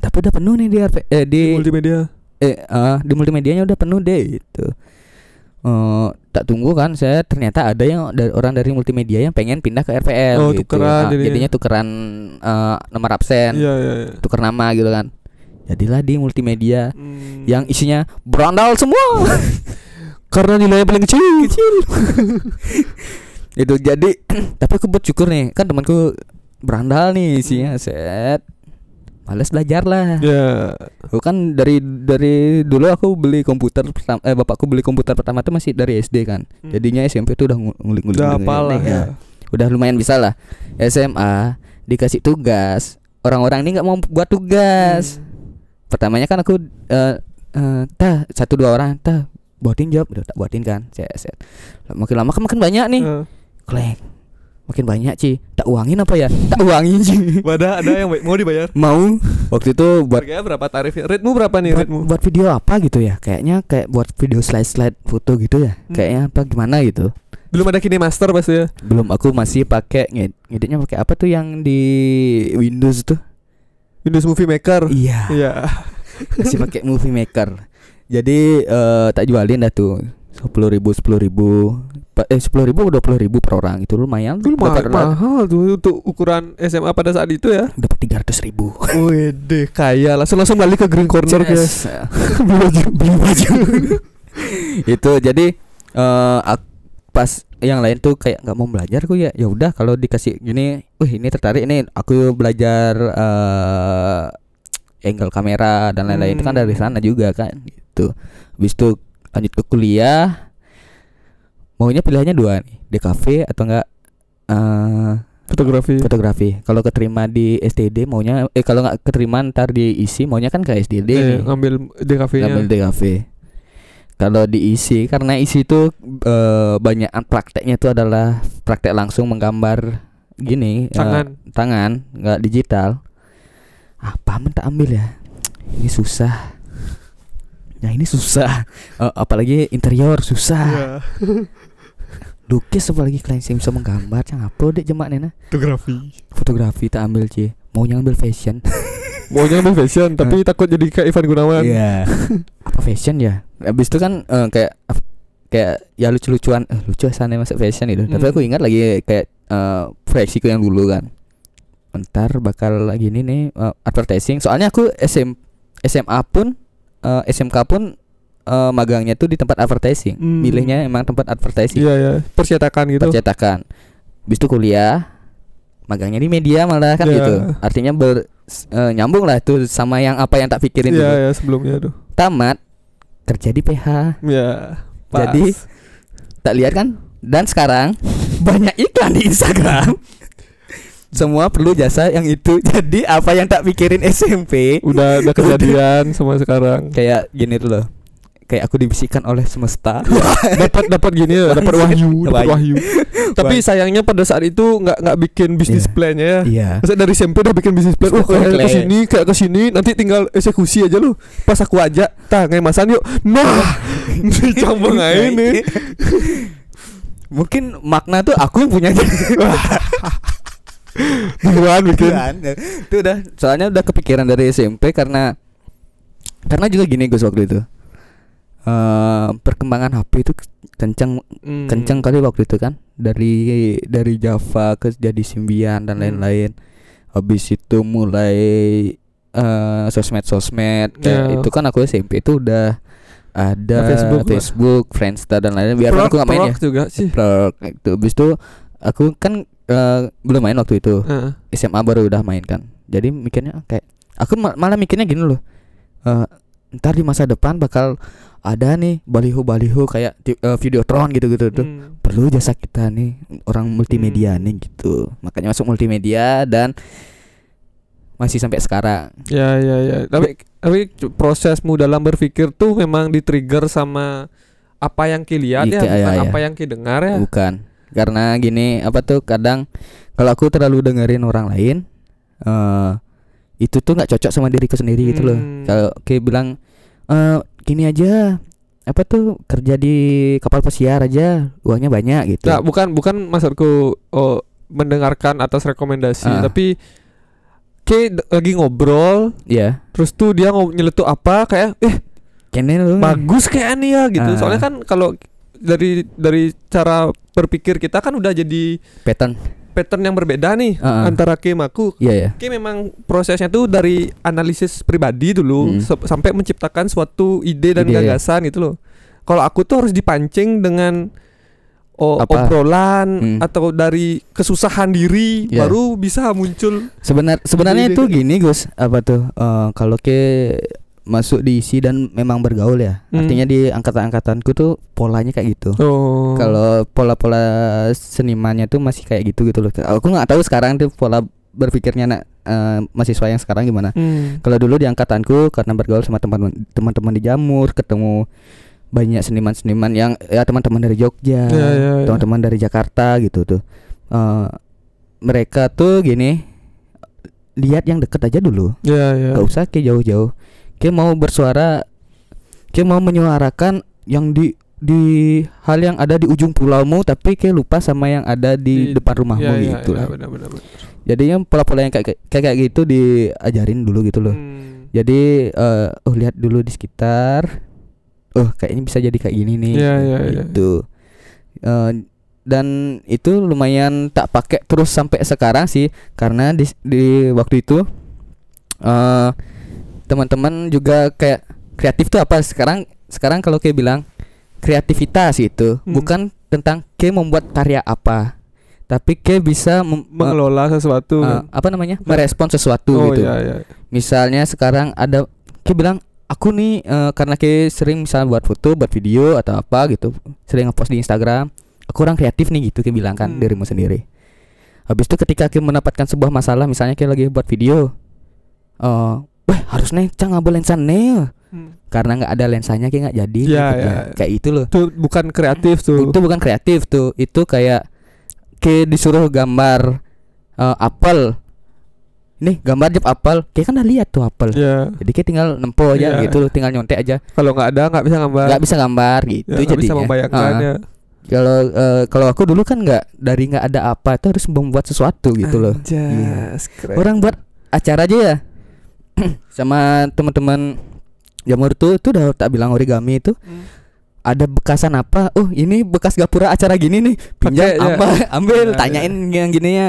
S2: Tapi udah penuh nih di RP, eh, di
S1: Multimedia.
S2: eh ah, di multimedianya udah penuh deh gitu. Eh, tak tunggu kan saya ternyata ada yang dari orang dari multimedia yang pengen pindah ke RPL
S1: Oh,
S2: gitu.
S1: tukeran
S2: Ah,
S1: jadinya.
S2: jadinya tukeran eh, nomor absen,
S1: Iya iya iya.
S2: tuker nama gitu kan. Jadilah di multimedia
S1: Hmm.
S2: yang isinya berandal semua.
S1: karena nilainya paling kecil.
S2: kecil itu jadi tapi aku bersyukur nih kan temanku berandal nih isinya set males belajar lah
S1: Ya.
S2: aku kan dari dari dulu aku beli komputer pertama eh bapakku beli komputer pertama tuh masih dari SD kan
S1: Hmm.
S2: jadinya SMP tuh udah ngu- ngulik-ngulik
S1: Udah lah
S2: ya.
S1: ya.
S2: udah lumayan bisa lah SMA dikasih tugas orang-orang ini nggak mau buat tugas
S1: Hmm.
S2: Pertamanya kan aku eh eh, tah satu dua orang tah buatin job udah tak buatin kan set, set. makin lama kan makin banyak nih
S1: Eh,
S2: klek makin banyak Ci tak uangin apa ya tak uangin Ci
S1: Wadah ada yang mau dibayar.
S2: mau waktu itu buat
S1: Harganya berapa tarifnya? Ritmu berapa nih
S2: buat,
S1: ritmu?
S2: buat video apa gitu ya kayaknya kayak buat video slide slide foto gitu ya
S1: Hmm.
S2: kayaknya apa gimana gitu
S1: Belum ada kini master pasti ya.
S2: belum aku masih pakai nged- ngeditnya pakai apa tuh yang di Windows tuh
S1: Windows Movie Maker.
S2: iya
S1: Iya.
S2: masih pakai Movie Maker jadi eh, tak jualin dah tuh sepuluh ribu sepuluh ribu eh sepuluh ribu dua puluh ribu per orang itu lumayan
S1: Dulu ma-
S2: dapat
S1: mahal tuh untuk ukuran SMA pada saat itu ya.
S2: dapat tiga ratus ribu
S1: Wede kaya langsung langsung balik ke Green Corner guys. Beli baju, beli baju.
S2: itu jadi ak- pas yang lain tuh kayak nggak mau belajar aku ya ya udah kalau dikasih gini wih ini tertarik ini aku belajar eh angle kamera dan lain-lain itu kan dari
S1: Hmm.
S2: sana juga kan gitu habis itu lanjut ke kuliah maunya pilihannya dua nih DKV atau enggak eh
S1: Fotografi.
S2: fotografi kalau keterima di STD maunya eh kalau nggak keterima ntar di isi maunya kan ke STD
S1: Eh,
S2: nih
S1: ngambil DKV-nya.
S2: ngambil DKV. Kalau diisi karena isi itu eh, banyak prakteknya itu adalah praktek langsung menggambar gini eh,
S1: Tangan.
S2: tangan nggak digital. Apa men tak ambil ya? Ini susah. Ya ini susah. Eh, apalagi interior susah.
S1: Iya.
S2: Lukis apalagi klien yang bisa menggambar cang apa dek jemak nena.
S1: Fotografi.
S2: Fotografi tak ambil cie. Maunya ambil fashion.
S1: Maunya ngambil fashion tapi takut jadi kayak Ivan Gunawan.
S2: Iya. Apa fashion ya? Habis itu kan eh, kayak kayak ya lucu-lucuan eh, lucu sana masuk fashion itu. Tapi
S1: Hmm.
S2: aku ingat lagi kayak eh proyeksiku yang dulu kan. Ntar bakal lagi ini nih eh, advertising. Soalnya aku SM SMA pun eh, SMK pun eh, magangnya tuh di tempat advertising.
S1: Hmm.
S2: Milihnya emang tempat advertising.
S1: Iya ya, percetakan gitu.
S2: Percetakan. Habis itu kuliah magangnya di media malah kan
S1: Iya.
S2: gitu. Artinya ber eh, nyambung lah tuh sama yang apa yang tak pikirin
S1: Iya
S2: dulu
S1: ya sebelumnya tuh.
S2: tamat kerja di PH
S1: Ya. pas.
S2: Jadi tak lihat kan dan sekarang banyak iklan di Instagram semua perlu jasa yang itu jadi apa yang tak pikirin SMP
S1: udah udah kejadian sama sekarang.
S2: kayak gini tuh loh kayak aku dibisikkan oleh semesta.
S1: dapat dapat gini ya dapat wahyu dapat wahyu tapi sayangnya pada saat itu nggak nggak bikin bisnis
S2: Iya.
S1: plan-nya ya
S2: Iya.
S1: Masa dari SMP udah bikin bisnis plan, oh kayak
S2: Plan.
S1: ke sini, kayak ke sini, nanti tinggal eksekusi aja lu. Pas aku ajak, tah ngemasan yuk. Nah, aja nih.
S2: Mungkin makna tuh aku yang punya
S1: Duluan bikin.
S2: Itu udah soalnya udah kepikiran dari SMP karena karena juga gini Gus waktu itu. Eh perkembangan HP itu kencang
S1: Hmm.
S2: kencang kali waktu itu kan dari dari Java ke jadi Symbian dan
S1: Hmm.
S2: lain-lain. Habis itu mulai eh sosmed-sosmed kayak
S1: Ya.
S2: itu kan aku SMP itu udah ada
S1: Nah, Facebook
S2: Facebook,
S1: lah.
S2: Friendster dan lain-lain. Biar aku nggak main ya.
S1: juga sih.
S2: Plug, itu. Habis itu aku kan eh, belum main waktu itu.
S1: Heeh.
S2: SMA baru udah main kan. Jadi mikirnya kayak aku ma- malah mikirnya gini loh. Eh ntar di masa depan bakal ada nih baliho-baliho kayak eh, videotron gitu-gitu tuh.
S1: Hmm.
S2: Perlu jasa kita nih orang multimedia
S1: Hmm.
S2: nih gitu. Makanya masuk multimedia dan masih sampai sekarang.
S1: Ya ya ya. Tapi tapi prosesmu dalam berpikir tuh memang di-trigger sama apa yang ki lihat ya,
S2: Iya,
S1: bukan
S2: iya.
S1: apa yang ki dengar ya.
S2: Bukan. Karena gini, apa tuh kadang kalau aku terlalu dengerin orang lain eh itu tuh nggak cocok sama diriku sendiri gitu loh.
S1: Hmm.
S2: Kalau kayak bilang eh gini aja apa tuh kerja di kapal pesiar aja uangnya banyak gitu.
S1: Nah, bukan bukan maksudku oh, mendengarkan atas rekomendasi,
S2: Ah.
S1: tapi d- lagi ngobrol,
S2: Iya.
S1: terus tuh dia nyeletuk apa kayak eh
S2: Kene lu.
S1: bagus kayak nih ya gitu.
S2: Ah.
S1: Soalnya kan kalau dari dari cara berpikir kita kan udah jadi
S2: pattern.
S1: Pattern yang berbeda nih
S2: ah.
S1: antara sama aku.
S2: Iya ya.
S1: Ki memang prosesnya tuh dari analisis pribadi dulu
S2: Hmm.
S1: sampai menciptakan suatu ide dan
S2: Ide, ya.
S1: gagasan gitu loh. Kalau aku tuh harus dipancing dengan oh,
S2: Apa?
S1: obrolan
S2: Hmm.
S1: atau dari kesusahan diri
S2: Iya.
S1: baru bisa muncul.
S2: Sebenar sebenarnya itu gini Gus, apa tuh eh, kalau ke masuk diisi dan memang bergaul ya.
S1: Hmm.
S2: Artinya di angkatan-angkatanku tuh polanya kayak gitu.
S1: Oh.
S2: Kalau pola-pola senimannya tuh masih kayak gitu gitu loh. Aku nggak tahu sekarang tuh pola berpikirnya anak eh, mahasiswa yang sekarang gimana.
S1: Hmm.
S2: Kalau dulu di angkatanku karena bergaul sama teman teman-teman di Jamur, ketemu banyak seniman-seniman yang ya teman-teman dari Jogja,
S1: Ya, ya, ya.
S2: teman-teman dari Jakarta gitu tuh. Eh, mereka tuh gini lihat yang deket aja dulu,
S1: Ya ya.
S2: nggak usah ke jauh-jauh. Ke mau bersuara, ke mau menyuarakan yang di di hal yang ada di ujung pulaumu tapi kayak lupa sama yang ada di, depan rumahmu
S1: ya, ya,
S2: gitu
S1: ya,
S2: lah.
S1: benar, benar, benar.
S2: Jadi yang pola-pola yang kayak kayak kayak gitu diajarin dulu gitu loh.
S1: Hmm.
S2: Jadi eh oh lihat dulu di sekitar. Oh kayaknya bisa jadi kayak gini nih.
S1: Iya, iya.
S2: Gitu. Eh, dan itu lumayan tak pakai terus sampai sekarang sih karena di di waktu itu eh teman-teman juga kayak kreatif tuh apa sekarang sekarang kalau kayak bilang kreativitas itu
S1: Hmm.
S2: bukan tentang ke membuat karya apa tapi ke bisa
S1: mengelola sesuatu. kan.
S2: apa namanya merespon sesuatu
S1: oh
S2: gitu
S1: iya iya.
S2: misalnya sekarang ada kayak bilang aku nih eh, karena kayak sering misalnya buat foto buat video atau apa gitu sering ngepost di Instagram aku orang kreatif nih gitu kayak bilang kan
S1: Hmm.
S2: dirimu sendiri habis itu ketika kayak mendapatkan sebuah masalah misalnya kayak lagi buat video eh wah harus nih cang ngambil lensa nih
S1: Hmm.
S2: karena nggak ada lensanya kayak nggak jadi
S1: Iya,
S2: gitu
S1: iya.
S2: ya. kayak itu loh
S1: Itu bukan kreatif tuh.
S2: itu bukan kreatif tuh itu kayak kayak disuruh gambar eh, apel nih gambar jeb apel kayak kan udah lihat tuh apel
S1: Ya.
S2: jadi kayak tinggal nempo aja
S1: Iya.
S2: gitu loh, tinggal nyontek aja.
S1: Kalau nggak ada nggak bisa gambar.
S2: nggak bisa gambar gitu
S1: Ya, nggak
S2: jadinya.
S1: bisa membayangkan
S2: Ah.
S1: ya.
S2: Kalau eh, kalau aku dulu kan nggak dari nggak ada apa itu harus membuat sesuatu gitu loh.
S1: Anjas, keren.
S2: Orang buat acara aja ya. Sama teman-teman Jamur tuh itu udah tak bilang origami itu
S1: Hmm.
S2: ada bekasan apa? Oh, ini bekas gapura acara gini nih. Pinjam
S1: ya.
S2: apa? Ambil,
S1: Ya,
S2: tanyain yang gini ya.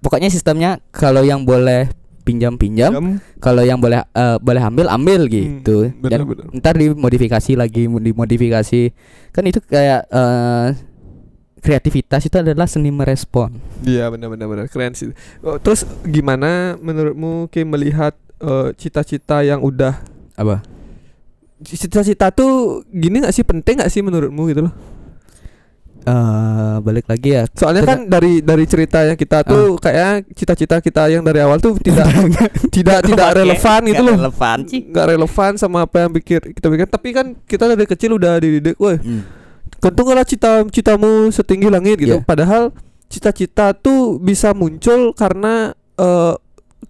S2: Pokoknya sistemnya kalau yang boleh pinjam-pinjam,
S1: Jam.
S2: kalau yang boleh eh, boleh ambil ambil gitu
S1: Hmm,
S2: dan
S1: benar-benar.
S2: ntar dimodifikasi lagi dimodifikasi kan itu kayak eh, kreativitas itu adalah seni merespon
S1: Iya benar-benar benar keren sih. Oh, terus gimana menurutmu Kim melihat eh, cita-cita yang udah
S2: apa
S1: cita-cita tuh gini nggak sih penting nggak sih menurutmu gitu loh?
S2: eh balik lagi ya.
S1: Soalnya kan dari dari cerita yang kita tuh kayak cita-cita kita yang dari awal tuh tidak tidak tidak relevan gitu loh.
S2: Relevan sih.
S1: Nggak relevan sama apa yang pikir kita pikir. Tapi kan kita dari kecil udah dididik, woi,
S2: Hmm.
S1: Kentunglah cita-citamu setinggi langit gitu.
S2: Iya.
S1: Padahal cita-cita tuh bisa muncul karena eh,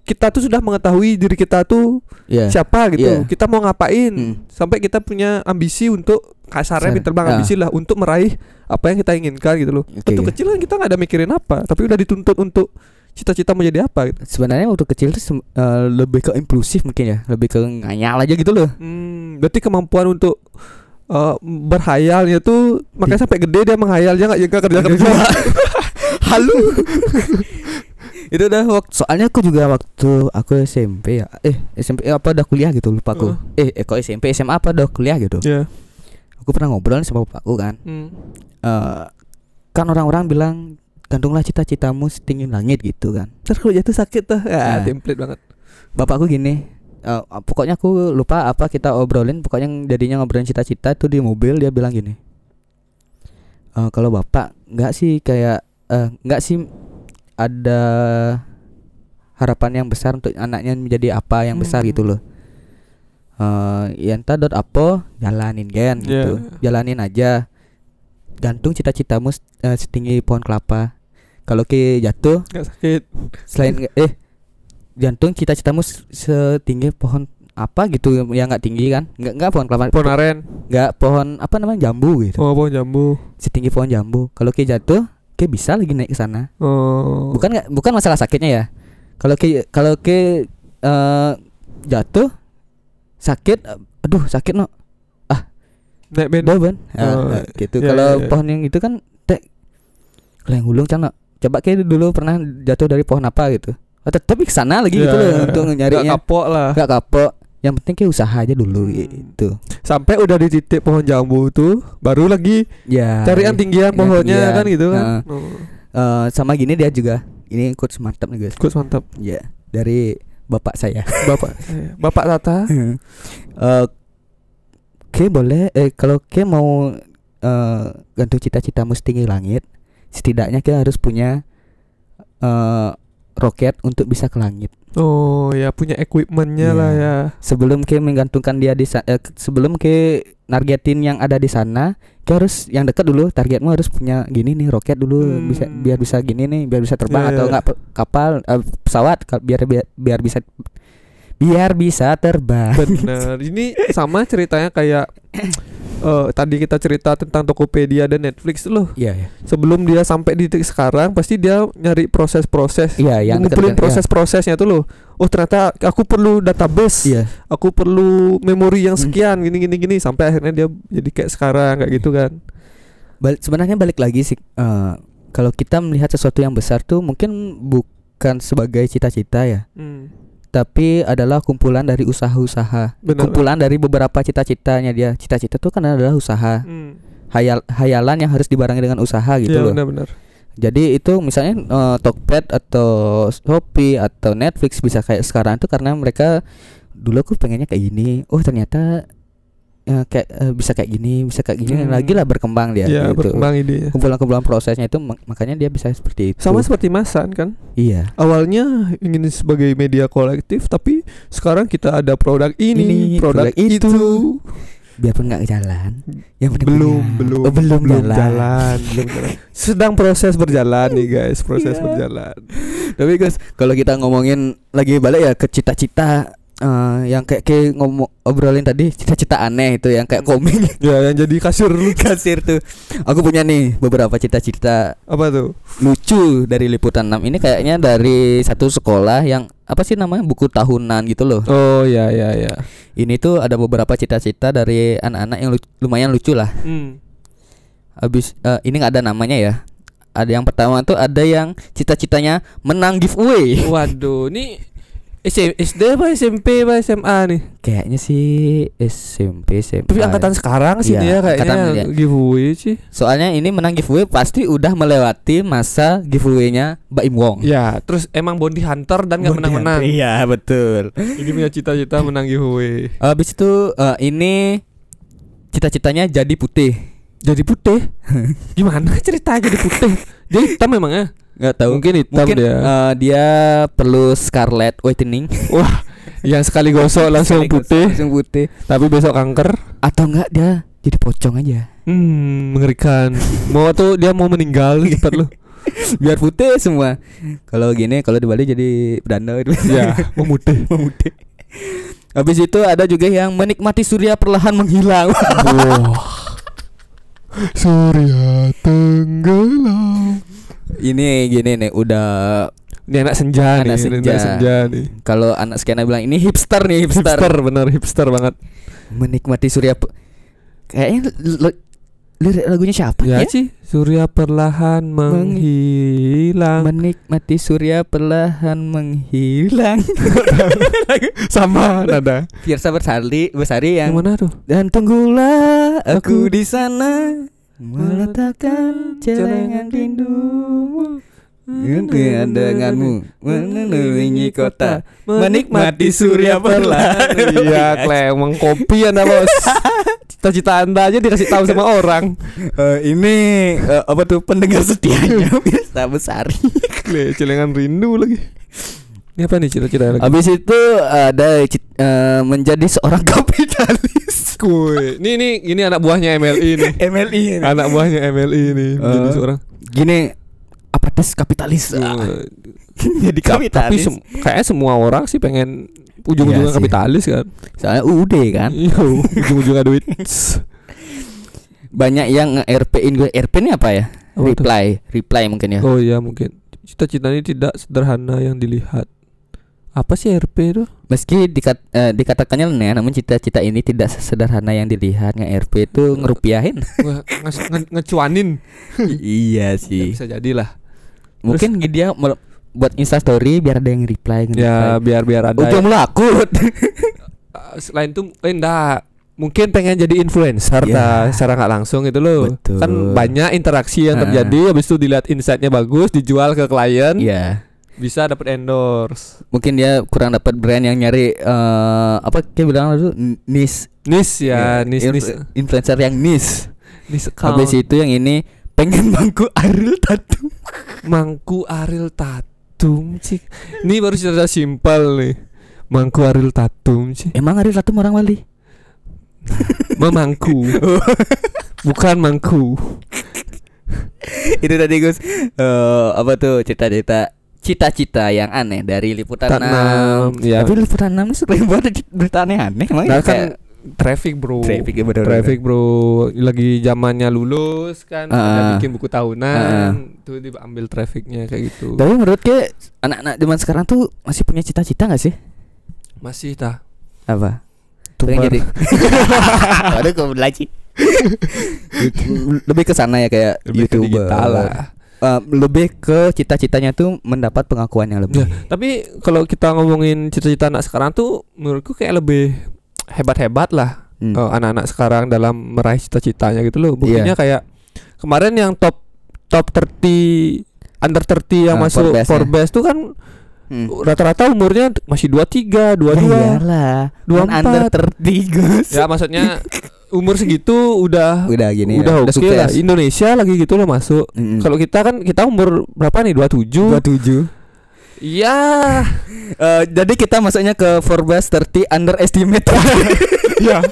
S1: kita tuh sudah mengetahui diri kita tuh
S2: Iya.
S1: siapa gitu.
S2: Iya.
S1: Kita mau ngapain
S2: Hmm.
S1: sampai kita punya ambisi untuk kasarnya
S2: Kasar.
S1: pinter bang
S2: Ah.
S1: ambisi lah untuk meraih apa yang kita inginkan gitu loh.
S2: Oke.
S1: Waktu kecil kan kita nggak ada mikirin apa, tapi udah dituntut untuk cita-cita menjadi apa gitu.
S2: Sebenarnya waktu kecil tuh eh, lebih ke impulsif mungkin ya, lebih ke ngayal aja gitu loh.
S1: Hmm, berarti kemampuan untuk eh, berhayalnya tuh makanya sampai gede dia menghayal dia nggak ya nggak kerja kerja.
S2: Halu. itu udah waktu soalnya aku juga waktu aku SMP ya. Eh, SMP apa udah kuliah gitu lupa aku. Eh, eh kok SMP SMA apa udah kuliah gitu.
S1: Ya.
S2: Aku pernah ngobrol sama bapakku kan.
S1: Hmm.
S2: Eh kan orang-orang bilang gantunglah cita-citamu setinggi langit gitu kan.
S1: Terus kalau jatuh sakit tuh, ya
S2: Nah.
S1: template banget.
S2: Bapakku gini, eh, pokoknya aku lupa apa kita obrolin, pokoknya yang jadinya ngobrolin cita-cita tuh di mobil dia bilang gini. "Eh, kalau bapak nggak sih kayak eh, nggak sih ada harapan yang besar untuk anaknya menjadi apa yang besar
S1: Hmm.
S2: gitu loh. Eh, ya entah dot apa jalanin kan gitu, jalanin aja. Gantung cita-citamu eh, setinggi pohon kelapa. Kalau ke jatuh
S1: Nggak sakit.
S2: selain eh jantung cita-citamu setinggi pohon apa gitu yang nggak tinggi kan? Nggak nggak pohon kelapa.
S1: Pohon aren.
S2: nggak pohon apa namanya jambu gitu.
S1: Oh, pohon jambu.
S2: setinggi pohon jambu. Kalau ke jatuh ke bisa lagi naik ke sana.
S1: Oh.
S2: bukan nggak bukan masalah sakitnya ya. Kalau ke kalau ke eh, jatuh sakit aduh sakit no.
S1: Naik band.
S2: beban
S1: Oh,
S2: gitu.
S1: iya,
S2: kalau
S1: iya, iya.
S2: pohon yang itu kan tek. Kalau yang hulung cana coba ke dulu pernah jatuh dari pohon apa gitu oh, tetap ke sana lagi gitu
S1: Ya,
S2: loh
S1: ya.
S2: untuk
S1: Nggak
S2: nyarinya
S1: kapok lah.
S2: nggak kapok yang penting kayak usaha aja dulu
S1: Hmm.
S2: gitu
S1: Sampai udah di titik pohon jambu tuh, baru lagi
S2: ya
S1: cari yang tinggian
S2: yang
S1: pohonnya
S2: tinggian.
S1: kan gitu kan.
S2: Nah.
S1: Oh.
S2: Eh, sama gini dia juga ini ikut mantap nih guys
S1: Kus mantap.
S2: ya dari bapak saya
S1: Bapak saya. Bapak Tata.
S2: Eh, Oke boleh eh kalau Ke mau eh, gantung cita-citamu setinggi langit setidaknya Ke harus punya eh, roket untuk bisa ke langit
S1: Oh ya punya equipmentnya
S2: Iya.
S1: lah ya.
S2: sebelum Ke menggantungkan dia di eh, sebelum Ke nargetin yang ada di sana Ke harus yang dekat dulu targetmu harus punya gini nih roket dulu
S1: Hmm.
S2: bisa biar bisa gini nih biar bisa terbang
S1: Iya,
S2: atau
S1: iya.
S2: enggak pe- kapal eh, pesawat biar biar biar bisa biar bisa terbang
S1: Bener. Ini sama ceritanya kayak eh, tadi kita cerita tentang Tokopedia dan Netflix loh.
S2: Iya iya
S1: Sebelum dia sampai di titik sekarang, pasti dia nyari proses-proses.
S2: iya yang
S1: ngumpulin proses-prosesnya tuh loh. Oh ternyata aku perlu database.
S2: iya
S1: Aku perlu memori yang
S2: Hmm.
S1: sekian gini gini gini sampai akhirnya dia jadi kayak sekarang kayak gitu kan.
S2: Bal- sebenarnya balik lagi sih eh, kalau kita melihat sesuatu yang besar tuh mungkin bukan sebagai cita-cita ya tapi adalah kumpulan dari usaha-usaha
S1: Benar.
S2: kumpulan dari beberapa cita-citanya dia cita-cita tuh kan adalah usaha
S1: Hmm.
S2: hayal hayalan yang harus dibarengi dengan usaha gitu
S1: Iya
S2: loh
S1: benar-benar.
S2: jadi itu misalnya eh, Tokped atau Shopee atau Netflix bisa kayak sekarang tuh karena mereka dulu aku pengennya kayak gini oh ternyata eh, kayak eh, bisa kayak gini bisa kayak gini
S1: Hmm.
S2: lagi lah berkembang dia
S1: Iya
S2: gitu
S1: berkembang idenya.
S2: kumpulan-kumpulan prosesnya itu mak- makanya dia bisa seperti itu.
S1: Sama seperti Masan kan.
S2: iya.
S1: Awalnya ingin sebagai media kolektif tapi sekarang kita ada produk ini,
S2: Ini,
S1: produk,
S2: produk itu.
S1: itu.
S2: Biarpun nggak jalan, yang
S1: Belum,
S2: punya.
S1: belum,
S2: Oh, belum, jalan.
S1: jalan, belum jalan. Sedang proses berjalan nih guys, proses
S2: Iya.
S1: berjalan.
S2: Tapi guys, kalau kita ngomongin lagi balik ya ke cita-cita eh, yang kayak kayak ngomong obrolin tadi cita-cita aneh itu yang kayak komik
S1: Ya yang jadi kasir
S2: kasir tuh. Aku punya nih beberapa cita-cita
S1: apa tuh?
S2: lucu dari liputan 6 ini kayaknya dari satu sekolah yang apa sih namanya buku tahunan gitu loh.
S1: Oh ya ya ya.
S2: Ini tuh ada beberapa cita-cita dari anak-anak yang lu- lumayan lucu lah.
S1: Hmm.
S2: Habis eh, ini nggak ada namanya ya. Ada yang pertama tuh ada yang cita-citanya menang giveaway.
S1: Waduh, ini SM, SD apa SMP apa SMA nih?
S2: Kayaknya sih SMP SMP.
S1: Tapi angkatan sekarang sih
S2: Iya,
S1: dia kayaknya
S2: angkatan
S1: giveaway sih.
S2: Soalnya ini menang giveaway pasti udah melewati masa giveaway-nya Mbak Im Wong.
S1: Ya, terus emang Bounty Hunter dan nggak menang-menang.
S2: Iya betul.
S1: Ini punya cita-cita menang giveaway.
S2: Habis itu eh, ini cita-citanya jadi putih.
S1: Jadi putih. Gimana cerita jadi putih? Dia hitam memangnya?
S2: Nggak tahu
S1: Mungkin hitam
S2: mungkin
S1: dia.
S2: eh, dia perlu scarlet whitening
S1: Wah, yang sekali gosok langsung putih,
S2: langsung putih
S1: tapi besok kanker.
S2: atau enggak dia jadi pocong aja
S1: Hmm, mengerikan. Mau tuh dia mau meninggal cepat lu.
S2: biar putih semua kalau gini kalau di Bali jadi beranda itu
S1: Ya, memutih.
S2: memutih habis itu ada juga yang menikmati surya perlahan menghilang
S1: Wah. Surya tenggelam.
S2: Ini gini nih udah
S1: Ini anak senja
S2: Anak
S1: nih,
S2: senja.
S1: anak senja nih.
S2: kalau anak skena bilang ini hipster nih hipster,
S1: Hipster bener hipster banget.
S2: menikmati surya kayaknya lirik lagunya siapa
S1: Ya
S2: ya?
S1: sih, surya perlahan menghilang.
S2: menikmati surya perlahan menghilang
S1: Sama nada.
S2: Fiersa Bersari Besari
S1: Yang
S2: yang
S1: mana tuh?
S2: dan tunggulah aku
S1: Aku-
S2: di sana meletakkan celengan rindumu denganmu mengelilingi kota menikmati surya perlahan
S1: Iya, klemeng kopi anda bos. Cita-cita anda aja dikasih tahu sama orang.
S2: Eh, ini eh, apa tuh pendengar setianya Fiersa Besari
S1: Kle, celengan rindu lagi. Ini apa nih cita-cita lagi?
S2: Habis itu ada eh, menjadi seorang kapitalis
S1: Kuy. Ini ini ini anak buahnya MLI nih.
S2: MLI
S1: anak buahnya MLI nih menjadi
S2: Eh.
S1: seorang.
S2: gini apa tes kapitalis
S1: Eh,
S2: jadi
S1: Tapi sem- kayaknya semua orang sih pengen ujung-ujungnya
S2: Iya
S1: kapitalis kan.
S2: soalnya UUD kan
S1: Iya, ujung-ujungnya duit.
S2: banyak yang nge-RP-in gue RP ini apa ya
S1: tuh?
S2: reply reply mungkin ya
S1: Oh iya mungkin. Cita-cita ini tidak sederhana yang dilihat. Apa sih RP itu?
S2: meski dikat, eh, dikatakannya ya namun cita-cita ini tidak sederhana yang dilihat nge-RP itu ngerupiahin
S1: nge- nge- ngecuanin.
S2: iya
S1: Ya,
S2: sih
S1: bisa jadilah.
S2: mungkin dia mel- buat instastory biar ada yang reply
S1: Ya biar biar ada.
S2: ujung laku
S1: Uh, selain itu eh, enggak mungkin pengen jadi influencer
S2: Ya.
S1: dah secara nggak langsung itu loh
S2: Betul.
S1: kan banyak interaksi yang terjadi habis itu dilihat insightnya bagus dijual ke klien
S2: Iya
S1: bisa dapat endorse.
S2: Mungkin dia kurang dapat brand yang nyari eh apa kayak bilang dulu nis
S1: nis ya nis
S2: inf-
S1: nis
S2: influencer yang nis
S1: nis account.
S2: habis itu yang ini pengen bangku Ariel tattoo
S1: mangku Aril Tatum sih ini baru cerita simpel nih. Mangku Aril Tatum sih
S2: emang Ariel tattoo orang Bali?
S1: Memangku. Bukan mangku.
S2: Itu tadi Gus. Eh apa tuh cita-cita cita-cita yang aneh dari liputan
S1: Tanam,
S2: 6
S1: ya.
S2: tapi liputan 6 ini sering buat berita aneh-aneh emang
S1: Nah, kan traffic bro.
S2: Traffic, ya, bener,
S1: traffic bro. Lagi zamannya lulus kan ada
S2: ah.
S1: bikin buku tahunan
S2: Ah, ah.
S1: tuh diambil trafficnya kayak gitu.
S2: Tapi menurut ke anak-anak zaman sekarang tuh masih punya cita-cita gak sih?
S1: Masih tah.
S2: Apa. Pengen jadi. Waduh kok lagi Lebih ke sana ya kayak
S1: lebih ke
S2: YouTuber.
S1: digital lah
S2: Eh, Lebih ke cita-citanya tuh mendapat pengakuan yang lebih
S1: Ya, tapi kalau kita ngomongin cita-cita anak sekarang tuh menurutku kayak lebih hebat-hebat lah
S2: Hmm.
S1: eh, anak-anak sekarang dalam meraih cita-citanya gitu loh. Buktinya
S2: Iya.
S1: kayak kemarin yang top top 30 under 30 yang
S2: Ah,
S1: masuk. Forbes tuh kan
S2: Hmm.
S1: rata-rata umurnya masih 23, 22.
S2: Ya iyalah
S1: dua
S2: Kan under
S1: empat.
S2: 30 Gus
S1: Ya maksudnya umur segitu udah
S2: Udah gini
S1: udah
S2: ya,
S1: oke lah. Indonesia lagi gitu loh masuk.
S2: Mm-mm.
S1: Kalau kita kan kita umur berapa nih? 27.
S2: 27
S1: Iya.
S2: Eh, Jadi kita masuknya ke Forbes 30 underestimate
S1: ya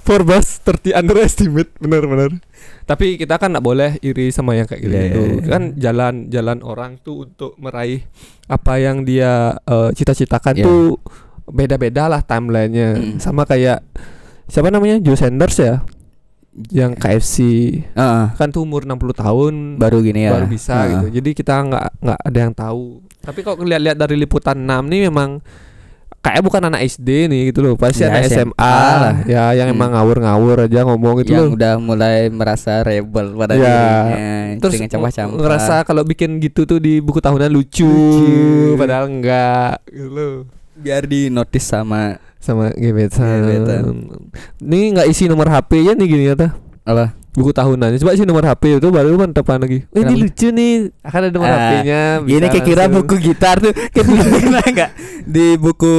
S1: Forbes 30 underestimate bener-bener tapi kita kan nggak boleh iri sama yang kayak gitu
S2: Iya, iya, iya.
S1: kan jalan-jalan orang tuh untuk meraih apa yang dia eh, cita-citakan
S2: Iya.
S1: tuh beda-beda lah timelinenya
S2: Mm.
S1: sama kayak siapa namanya? Joe Sanders ya? Yang KFC
S2: Heeh,
S1: kan tuh umur 60 tahun
S2: Baru gini ya?
S1: baru bisa
S2: Heeh.
S1: gitu. Jadi kita nggak nggak ada yang tahu. Tapi kalau lihat-lihat dari liputan 6 nih memang kayak bukan anak SD nih gitu loh. Pasti
S2: Ya,
S1: anak
S2: SMA
S1: SMA,
S2: lah.
S1: ya yang
S2: Hmm.
S1: emang ngawur-ngawur aja ngomong gitu
S2: Yang
S1: loh.
S2: udah mulai merasa rebel pada
S1: Ya,
S2: dirinya
S1: terus
S2: campur-campur
S1: ngerasa kalau bikin gitu tuh di buku tahunan lucu,
S2: Lucu.
S1: padahal enggak gitu loh.
S2: Biar di notice sama
S1: sama gebetan.
S2: Gebetan.
S1: Ini nggak isi nomor HP ya nih gini kata
S2: Apa?
S1: buku tahunan. Coba isi nomor HP itu baru mantepan lagi. Oh, ini lucu nih. Akan ada nomor
S2: Ah,
S1: HP-nya.
S2: Ini kayak kira buku gitar tuh Kayak dulu pernah nggak? Di buku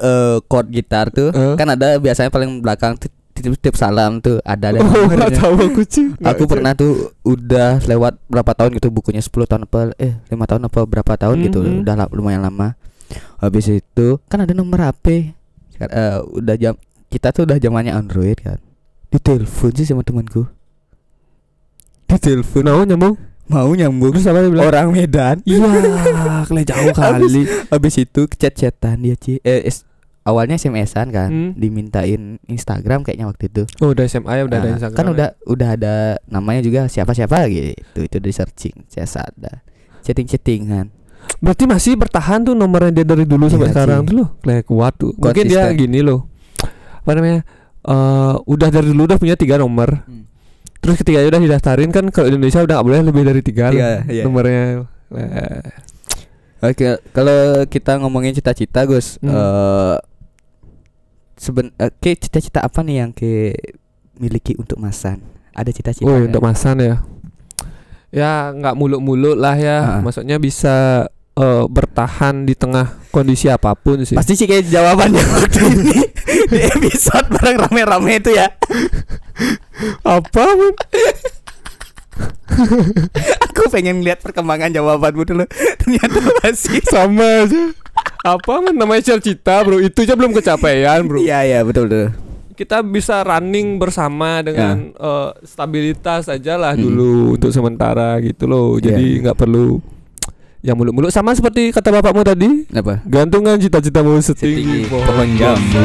S2: eh, chord gitar tuh
S1: Eh.
S2: Kan ada biasanya paling belakang tit- titip titip salam tuh ada ada
S1: Oh, tahu aku sih.
S2: Aku pernah tuh udah lewat berapa tahun gitu bukunya 10 tahun apa eh 5 tahun apa berapa tahun gitu
S1: Mhm.
S2: udah lumayan lama. Habis itu kan ada nomor HP. Eh, udah jam kita tuh udah zamannya Android kan. Ditelepon sih sama temanku.
S1: di telepon aku nyambung.
S2: Mau nyambung
S1: Terus apa dia bilang?
S2: orang Medan.
S1: Iya, kalian jauh kali.
S2: Habis itu chat-chatan dia Ci. Eh, es- awalnya SMS-an kan,
S1: Hmm.
S2: dimintain Instagram kayaknya waktu itu.
S1: Oh, udah SMA ya, udah ada
S2: Nah,
S1: Instagram.
S2: kan
S1: ya?
S2: udah udah ada namanya juga siapa-siapa gitu. Itu di searching, saya ada. Chatting-chattingan.
S1: Berarti masih bertahan tuh nomornya dia dari dulu sampai
S2: Iya,
S1: sekarang tuh loh. Kayak kuat tuh. Mungkin dia
S2: Konsisten.
S1: gini loh. Apa namanya? eh udah dari dulu udah punya tiga nomor.
S2: Hmm.
S1: Terus ketika udah didaftarin kan kalau Indonesia udah gak boleh lebih dari tiga
S2: Iya, iya.
S1: nomornya. Eh,
S2: Oke, kalau kita ngomongin cita-cita, Gus,
S1: Hmm.
S2: eh seben eh, ke cita-cita apa nih yang ke miliki untuk Masan? Ada cita-cita?
S1: Oh, untuk masan ya. Ya nggak muluk-muluk lah ya.
S2: Ah.
S1: Maksudnya bisa eh, bertahan di tengah kondisi apa pun sih.
S2: Pasti sih kayak jawabannya waktu ini di episode bareng rame-rame itu ya.
S1: apa?
S2: Aku pengen lihat perkembangan jawabanmu dulu. Ternyata masih.
S1: Sama aja. Apa man namanya cita-cita bro? Itu aja belum kecapean bro.
S2: Iya iya betul betul.
S1: Kita bisa running bersama dengan eh, stabilitas aja lah dulu untuk sementara gitu loh. Jadi
S2: Iya.
S1: nggak perlu yang muluk-muluk. Sama seperti kata bapakmu tadi.
S2: Apa?
S1: Gantungan cita-citamu setinggi
S2: Setinggi pohon jambu.